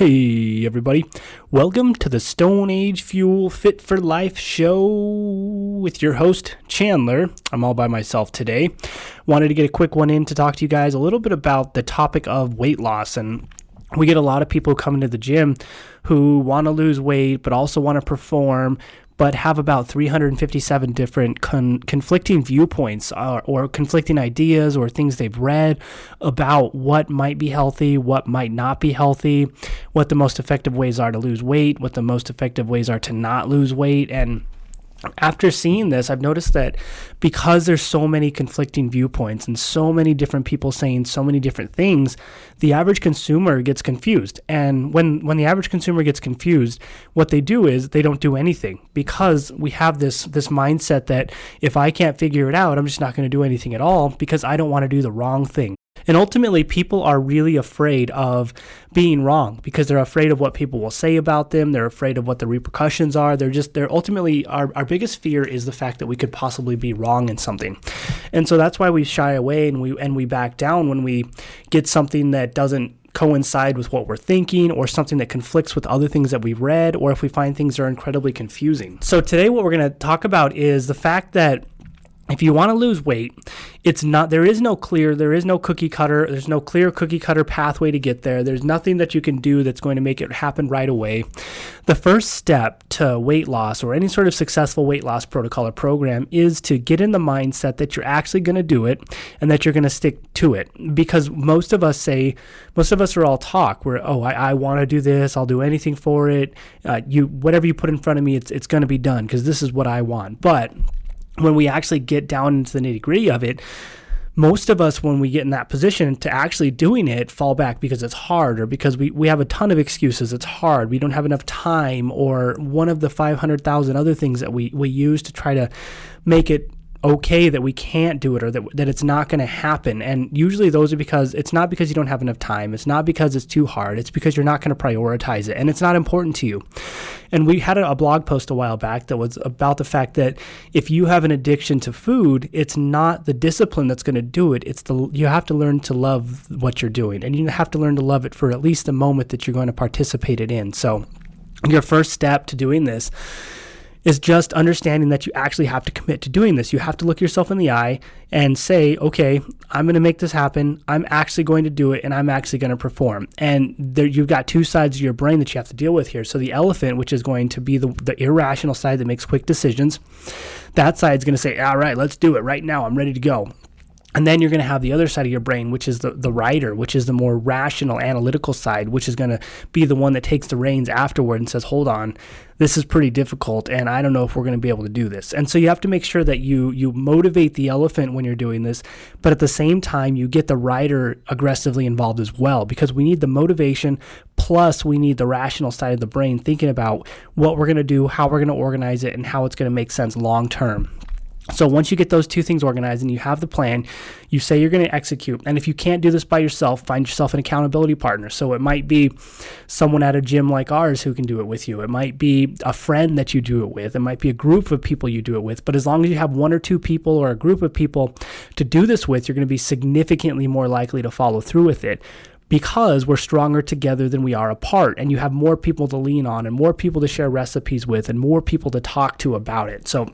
Hey, everybody. Welcome to the Stone Age Fuel Fit for Life show with your host, Chandler. I'm all by myself today. Wanted to get a quick one in to talk to you guys a little bit about the topic of weight loss. And we get a lot of people coming to the gym who want to lose weight, but also want to perform, but have about 357 different con- conflicting viewpoints or, or, conflicting ideas or things they've read about what might be healthy, what might not be healthy, what the most effective ways are to lose weight, what the most effective ways are to not lose weight. And after seeing this, I've noticed that because there's so many conflicting viewpoints and so many different people saying so many different things, the average consumer gets confused. And when when the average consumer gets confused, what they do is they don't do anything because we have this this mindset that if I can't figure it out, I'm just not going to do anything at all because I don't want to do the wrong thing. And ultimately, people are really afraid of being wrong because they're afraid of what people will say about them. They're afraid of what the repercussions are. They're just, they're ultimately, our, our biggest fear is the fact that we could possibly be wrong in something. And so that's why we shy away and we, and we back down when we get something that doesn't coincide with what we're thinking or something that conflicts with other things that we've read or if we find things are incredibly confusing. So today what we're going to talk about is the fact that if you want to lose weight, it's not there is no clear, there is no cookie cutter, there's no clear cookie cutter pathway to get there. There's nothing that you can do that's going to make it happen right away. The first step to weight loss or any sort of successful weight loss protocol or program is to get in the mindset that you're actually going to do it and that you're going to stick to it. Because most of us say, most of us are all talk. We're, oh, I, I want to do this, I'll do anything for it. Uh, you, whatever you put in front of me, it's, it's going to be done because this is what I want. But when we actually get down into the nitty gritty of it, most of us, when we get in that position to actually doing it, fall back because it's hard or because we, we have a ton of excuses. It's hard. We don't have enough time, or one of the 500,000 other things that we, we use to try to make it okay that we can't do it or that, that it's not going to happen. And usually those are because it's not because you don't have enough time. It's not because it's too hard. It's because you're not going to prioritize it and it's not important to you. And we had a, a blog post a while back that was about the fact that if you have an addiction to food, it's not the discipline that's going to do it. It's the, you have to learn to love what you're doing and you have to learn to love it for at least the moment that you're going to participate it in. So your first step to doing this is just understanding that you actually have to commit to doing this. You have to look yourself in the eye and say, okay, I'm going to make this happen. I'm actually going to do it and I'm actually going to perform. And there, you've got two sides of your brain that you have to deal with here. So the elephant, which is going to be the, the irrational side that makes quick decisions, that side is going to say, all right, let's do it right now. I'm ready to go. And then you're going to have the other side of your brain, which is the, the rider, which is the more rational, analytical side, which is going to be the one that takes the reins afterward and says, hold on, this is pretty difficult, and I don't know if we're going to be able to do this. And so you have to make sure that you, you motivate the elephant when you're doing this, but at the same time, you get the rider aggressively involved as well, because we need the motivation plus we need the rational side of the brain thinking about what we're going to do, how we're going to organize it, and how it's going to make sense long term. So once you get those two things organized and you have the plan, you say you're going to execute. And if you can't do this by yourself, find yourself an accountability partner. So it might be someone at a gym like ours who can do it with you. It might be a friend that you do it with. It might be a group of people you do it with. But as long as you have one or two people or a group of people to do this with, you're going to be significantly more likely to follow through with it because we're stronger together than we are apart. And you have more people to lean on and more people to share recipes with and more people to talk to about it. So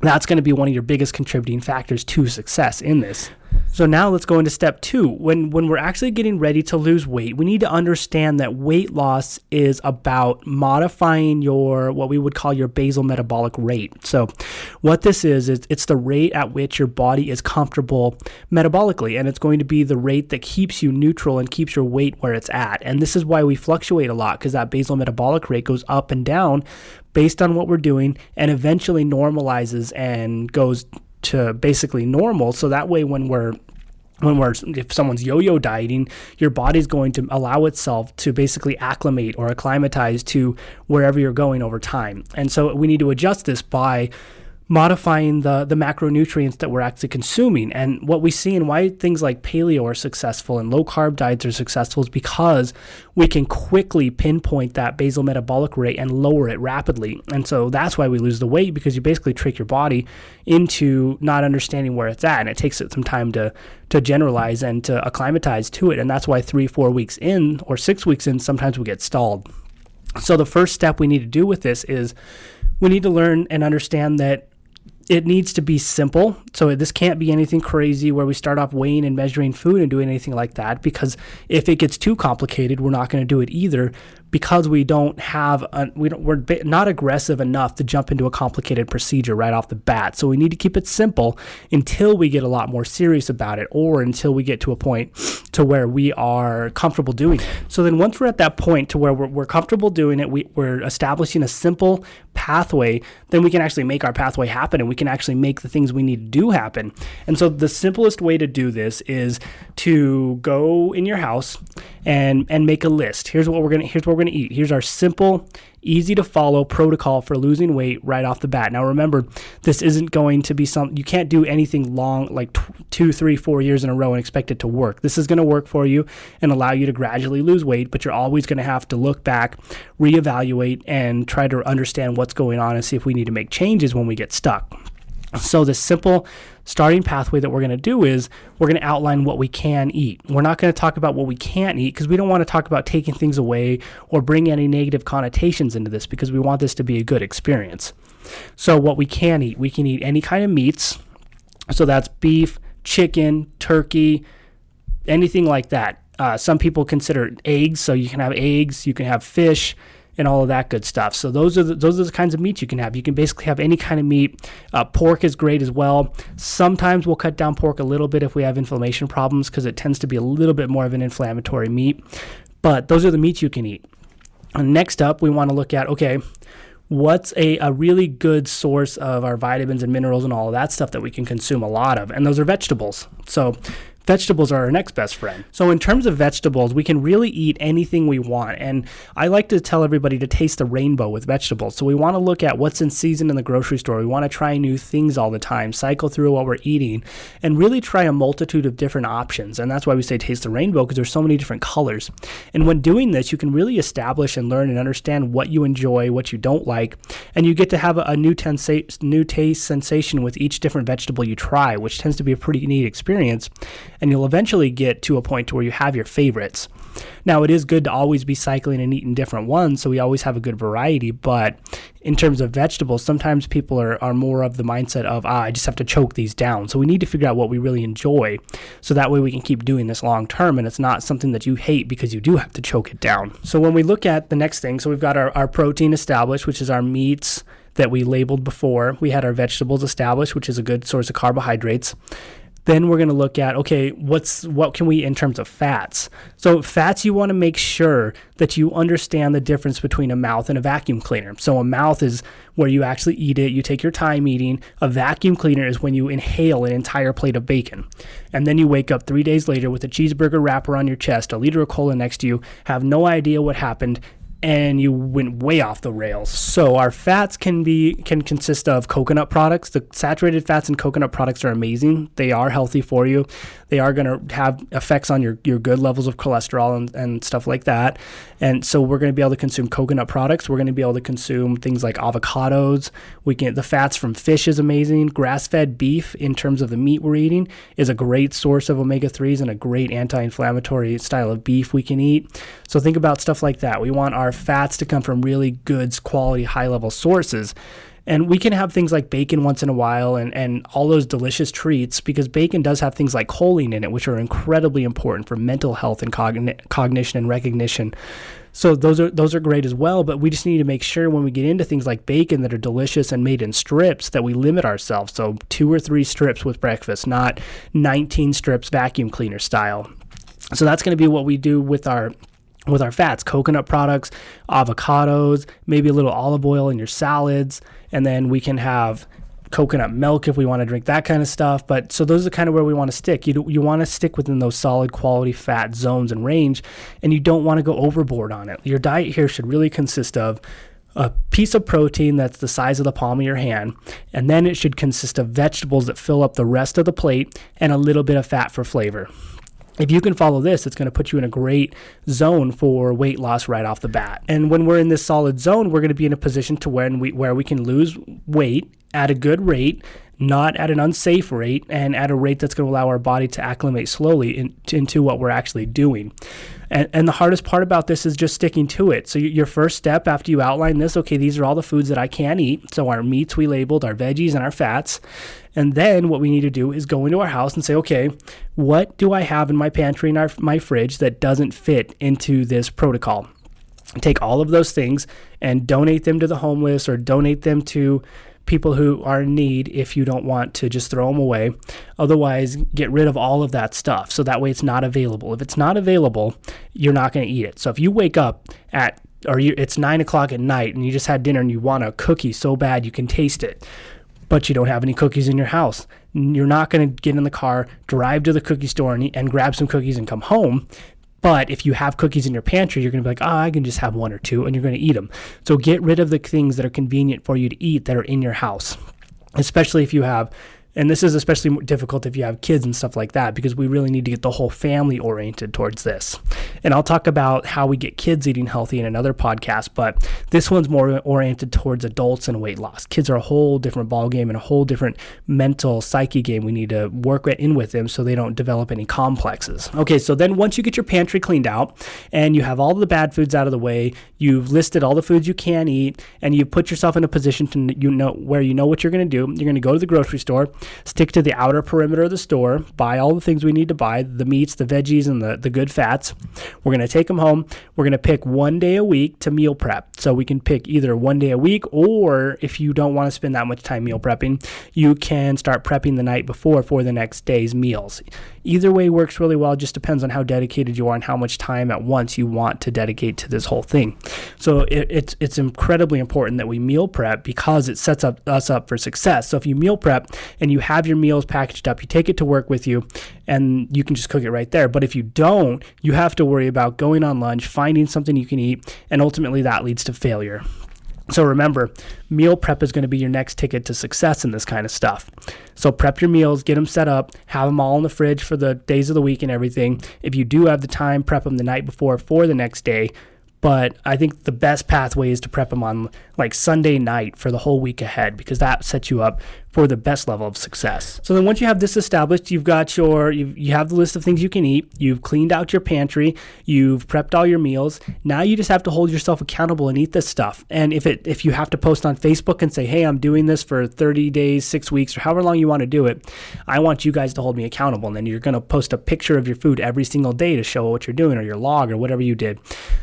that's going to be one of your biggest contributing factors to success in this. So now let's go into step two. When when we're actually getting ready to lose weight, we need to understand that weight loss is about modifying your what we would call your basal metabolic rate. So what this is is it's the rate at which your body is comfortable metabolically, and it's going to be the rate that keeps you neutral and keeps your weight where it's at. And this is why we fluctuate a lot because that basal metabolic rate goes up and down based on what we're doing and eventually normalizes and goes to basically normal. So that way, when we're when we're if someone's yo-yo dieting your body's going to allow itself to basically acclimate or acclimatize to wherever you're going over time and so we need to adjust this by modifying the the macronutrients that we're actually consuming. And what we see and why things like paleo are successful and low carb diets are successful is because we can quickly pinpoint that basal metabolic rate and lower it rapidly. And so that's why we lose the weight because you basically trick your body into not understanding where it's at. And it takes it some time to to generalize and to acclimatize to it. And that's why three, four weeks in or six weeks in, sometimes we get stalled. So the first step we need to do with this is we need to learn and understand that it needs to be simple. So this can't be anything crazy where we start off weighing and measuring food and doing anything like that because if it gets too complicated, we're not going to do it either because we don't have a, we don't, we're not aggressive enough to jump into a complicated procedure right off the bat. So we need to keep it simple until we get a lot more serious about it or until we get to a point to where we are comfortable doing it. So then once we're at that point to where we're, we're comfortable doing it, we, we're establishing a simple pathway, then we can actually make our pathway happen and we can actually make the things we need to do happen. And so the simplest way to do this is to go in your house and and make a list. Here's what we're to here's what we're to eat. Here's our simple easy to follow protocol for losing weight right off the bat. Now, remember, this isn't going to be something you can't do anything long, like t- two, three, four years in a row and expect it to work. This is going to work for you and allow you to gradually lose weight, but you're always going to have to look back, reevaluate, and try to understand what's going on and see if we need to make changes when we get stuck. So, the simple starting pathway that we're going to do is we're going to outline what we can eat. We're not going to talk about what we can't eat because we don't want to talk about taking things away or bring any negative connotations into this because we want this to be a good experience. So, what we can eat, we can eat any kind of meats. So, that's beef, chicken, turkey, anything like that. Uh, some people consider eggs, so you can have eggs, you can have fish, and all of that good stuff. So those are the, those are the kinds of meats you can have. You can basically have any kind of meat. Uh, pork is great as well. Sometimes we'll cut down pork a little bit if we have inflammation problems because it tends to be a little bit more of an inflammatory meat. But those are the meats you can eat. And next up, we want to look at okay, what's a, a really good source of our vitamins and minerals and all of that stuff that we can consume a lot of? And those are vegetables. So vegetables are our next best friend. So, in terms of vegetables, we can really eat anything we want. And I like to tell everybody to taste the rainbow with vegetables. So, we want to look at what's in season in the grocery store. We want to try new things all the time, cycle through what we're eating, and really try a multitude of different options. And that's why we say taste the rainbow because there's so many different colors. And when doing this, you can really establish and learn and understand what you enjoy, what you don't like, and you get to have a, a new, tensa- new taste sensation with each different vegetable you try, which tends to be a pretty neat experience and you'll eventually get to a point to where you have your favorites. Now, it is good to always be cycling and eating different ones, so we always have a good variety. But in terms of vegetables, sometimes people are, are more of the mindset of, ah, I just have to choke these down. So we need to figure out what we really enjoy so that way we can keep doing this long term and it's not something that you hate because you do have to choke it down. So when we look at the next thing, so we've got our, our protein established, which is our meats that we labeled before. We had our vegetables established, which is a good source of carbohydrates. Then we're going to look at okay, what's what can we in terms of fats? So fats you want to make sure that you understand the difference between a mouth and a vacuum cleaner. So a mouth is where you actually eat it, you take your time eating. A vacuum cleaner is when you inhale an entire plate of bacon. And then you wake up 3 days later with a cheeseburger wrapper on your chest, a liter of cola next to you, have no idea what happened and you went way off the rails. So our fats can be can consist of coconut products. The saturated fats in coconut products are amazing. They are healthy for you. They are going to have effects on your, your good levels of cholesterol and, and stuff like that. And so we're going to be able to consume coconut products. We're going to be able to consume things like avocados. We can the fats from fish is amazing. Grass-fed beef in terms of the meat we're eating is a great source of omega-3s and a great anti-inflammatory style of beef we can eat. So think about stuff like that. We want our fats to come from really good quality high-level sources. And we can have things like bacon once in a while and, and all those delicious treats because bacon does have things like choline in it, which are incredibly important for mental health and cogn- cognition and recognition. So those are those are great as well, but we just need to make sure when we get into things like bacon that are delicious and made in strips that we limit ourselves. So two or three strips with breakfast, not 19 strips vacuum cleaner style. So that's going to be what we do with our with our fats, coconut products, avocados, maybe a little olive oil in your salads, and then we can have coconut milk if we want to drink that kind of stuff. But so those are kind of where we want to stick. You you want to stick within those solid quality fat zones and range, and you don't want to go overboard on it. Your diet here should really consist of a piece of protein that's the size of the palm of your hand, and then it should consist of vegetables that fill up the rest of the plate and a little bit of fat for flavor. If you can follow this, it's going to put you in a great zone for weight loss right off the bat. And when we're in this solid zone, we're going to be in a position to when we where we can lose weight at a good rate not at an unsafe rate and at a rate that's going to allow our body to acclimate slowly in, into what we're actually doing. And, and the hardest part about this is just sticking to it. So, your first step after you outline this okay, these are all the foods that I can eat. So, our meats we labeled, our veggies, and our fats. And then what we need to do is go into our house and say, okay, what do I have in my pantry and our, my fridge that doesn't fit into this protocol? Take all of those things and donate them to the homeless or donate them to people who are in need if you don't want to just throw them away. Otherwise, get rid of all of that stuff so that way it's not available. If it's not available, you're not going to eat it. So if you wake up at or you, it's nine o'clock at night and you just had dinner and you want a cookie so bad you can taste it, but you don't have any cookies in your house. You're not going to get in the car, drive to the cookie store, and, and grab some cookies and come home but if you have cookies in your pantry, you're going to be like, oh, I can just have one or two, and you're going to eat them. So get rid of the things that are convenient for you to eat that are in your house, especially if you have and this is especially difficult if you have kids and stuff like that because we really need to get the whole family oriented towards this. And I'll talk about how we get kids eating healthy in another podcast, but this one's more oriented towards adults and weight loss. Kids are a whole different ball game and a whole different mental psyche game we need to work in with them so they don't develop any complexes. Okay, so then once you get your pantry cleaned out and you have all the bad foods out of the way, you've listed all the foods you can eat and you've put yourself in a position to you know where you know what you're going to do. You're going to go to the grocery store stick to the outer perimeter of the store, buy all the things we need to buy the meats, the veggies, and the, the good fats. We're going to take them home. We're going to pick one day a week to meal prep. So we can pick either one day a week, or if you don't want to spend that much time meal prepping, you can start prepping the night before for the next day's meals. Either way works really well, just depends on how dedicated you are and how much time at once you want to dedicate to this whole thing. So it, it's, it's incredibly important that we meal prep because it sets up us up for success. So if you meal prep and you have your meals packaged up, you take it to work with you and you can just cook it right there. But if you don't, you have to worry about going on lunch, finding something you can eat, and ultimately that leads to failure. So remember, meal prep is going to be your next ticket to success in this kind of stuff. So prep your meals, get them set up, have them all in the fridge for the days of the week and everything. If you do have the time, prep them the night before for the next day. But I think the best pathway is to prep them on like Sunday night for the whole week ahead because that sets you up for the best level of success. So then once you have this established, you've got your you you have the list of things you can eat, you've cleaned out your pantry, you've prepped all your meals. Now you just have to hold yourself accountable and eat this stuff. And if it if you have to post on Facebook and say, "Hey, I'm doing this for 30 days, 6 weeks or however long you want to do it, I want you guys to hold me accountable." And then you're going to post a picture of your food every single day to show what you're doing or your log or whatever you did.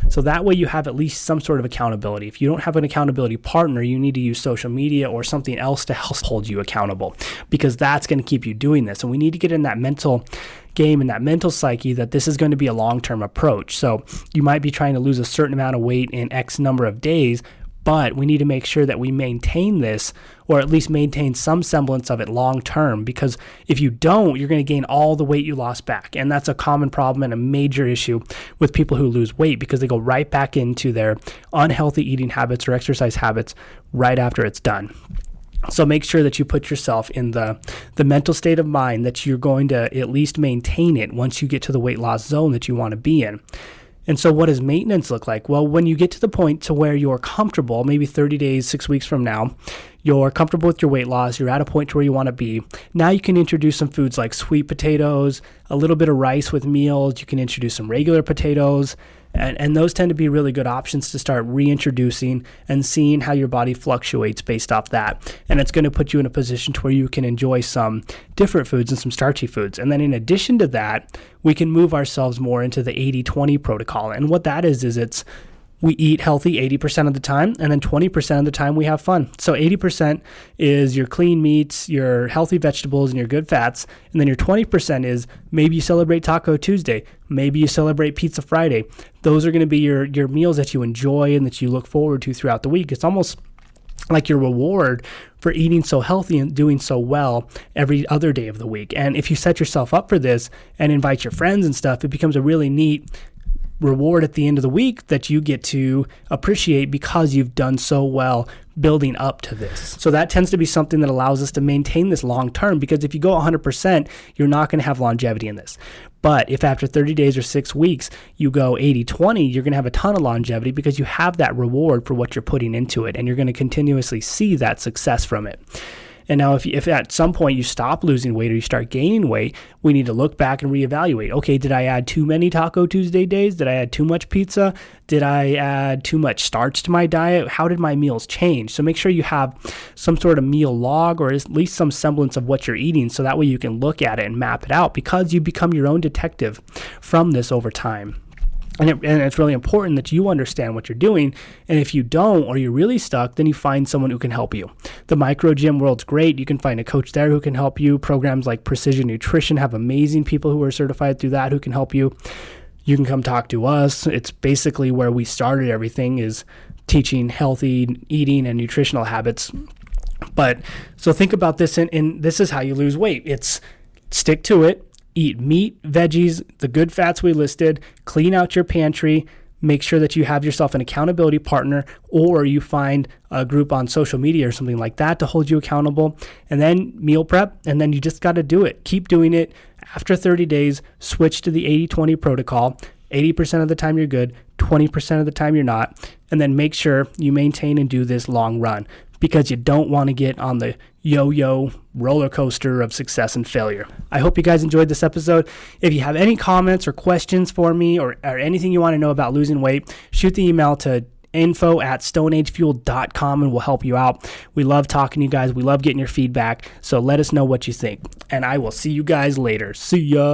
So that way you have at least some sort of accountability. If you don't have an accountability partner, you need to use social media or something else to help hold you you accountable because that's going to keep you doing this. And we need to get in that mental game and that mental psyche that this is going to be a long term approach. So you might be trying to lose a certain amount of weight in X number of days, but we need to make sure that we maintain this or at least maintain some semblance of it long term because if you don't you're going to gain all the weight you lost back and that's a common problem and a major issue with people who lose weight because they go right back into their unhealthy eating habits or exercise habits right after it's done so make sure that you put yourself in the the mental state of mind that you're going to at least maintain it once you get to the weight loss zone that you want to be in. And so what does maintenance look like? Well, when you get to the point to where you're comfortable, maybe 30 days, 6 weeks from now, you're comfortable with your weight loss, you're at a point to where you want to be. Now you can introduce some foods like sweet potatoes, a little bit of rice with meals, you can introduce some regular potatoes, and, and those tend to be really good options to start reintroducing and seeing how your body fluctuates based off that. And it's going to put you in a position to where you can enjoy some different foods and some starchy foods. And then in addition to that, we can move ourselves more into the 80 20 protocol. And what that is, is it's we eat healthy 80% of the time, and then 20% of the time we have fun. So 80% is your clean meats, your healthy vegetables, and your good fats. And then your 20% is maybe you celebrate Taco Tuesday, maybe you celebrate Pizza Friday. Those are going to be your, your meals that you enjoy and that you look forward to throughout the week. It's almost like your reward for eating so healthy and doing so well every other day of the week. And if you set yourself up for this and invite your friends and stuff, it becomes a really neat reward at the end of the week that you get to appreciate because you've done so well building up to this. So that tends to be something that allows us to maintain this long term because if you go 100%, you're not going to have longevity in this. But if after 30 days or six weeks you go 80 20, you're going to have a ton of longevity because you have that reward for what you're putting into it and you're going to continuously see that success from it. And now, if, if at some point you stop losing weight or you start gaining weight, we need to look back and reevaluate. Okay, did I add too many Taco Tuesday days? Did I add too much pizza? Did I add too much starch to my diet? How did my meals change? So make sure you have some sort of meal log or at least some semblance of what you're eating so that way you can look at it and map it out because you become your own detective from this over time. And, it, and, it's really important that you understand what you're doing. And if you don't, or you're really stuck, then you find someone who can help you. The micro gym world's great. You can find a coach there who can help you. Programs like Precision Nutrition have amazing people who are certified through that who can help you. You can come talk to us. It's basically where we started everything is teaching healthy eating and nutritional habits. But so think about this, and, and this is how you lose weight. It's stick to it eat meat, veggies, the good fats we listed, clean out your pantry, make sure that you have yourself an accountability partner or you find a group on social media or something like that to hold you accountable. And then meal prep and then you just got to do it. Keep doing it. After 30 days switch to the 80-20 protocol. 80% of the time you're good 20% of the time you're not. And then make sure you maintain and do this long run because you don't want to get on the yo yo roller coaster of success and failure. I hope you guys enjoyed this episode. If you have any comments or questions for me or, or anything you want to know about losing weight, shoot the email to info at stoneagefuel.com and we'll help you out. We love talking to you guys. We love getting your feedback. So let us know what you think. And I will see you guys later. See ya.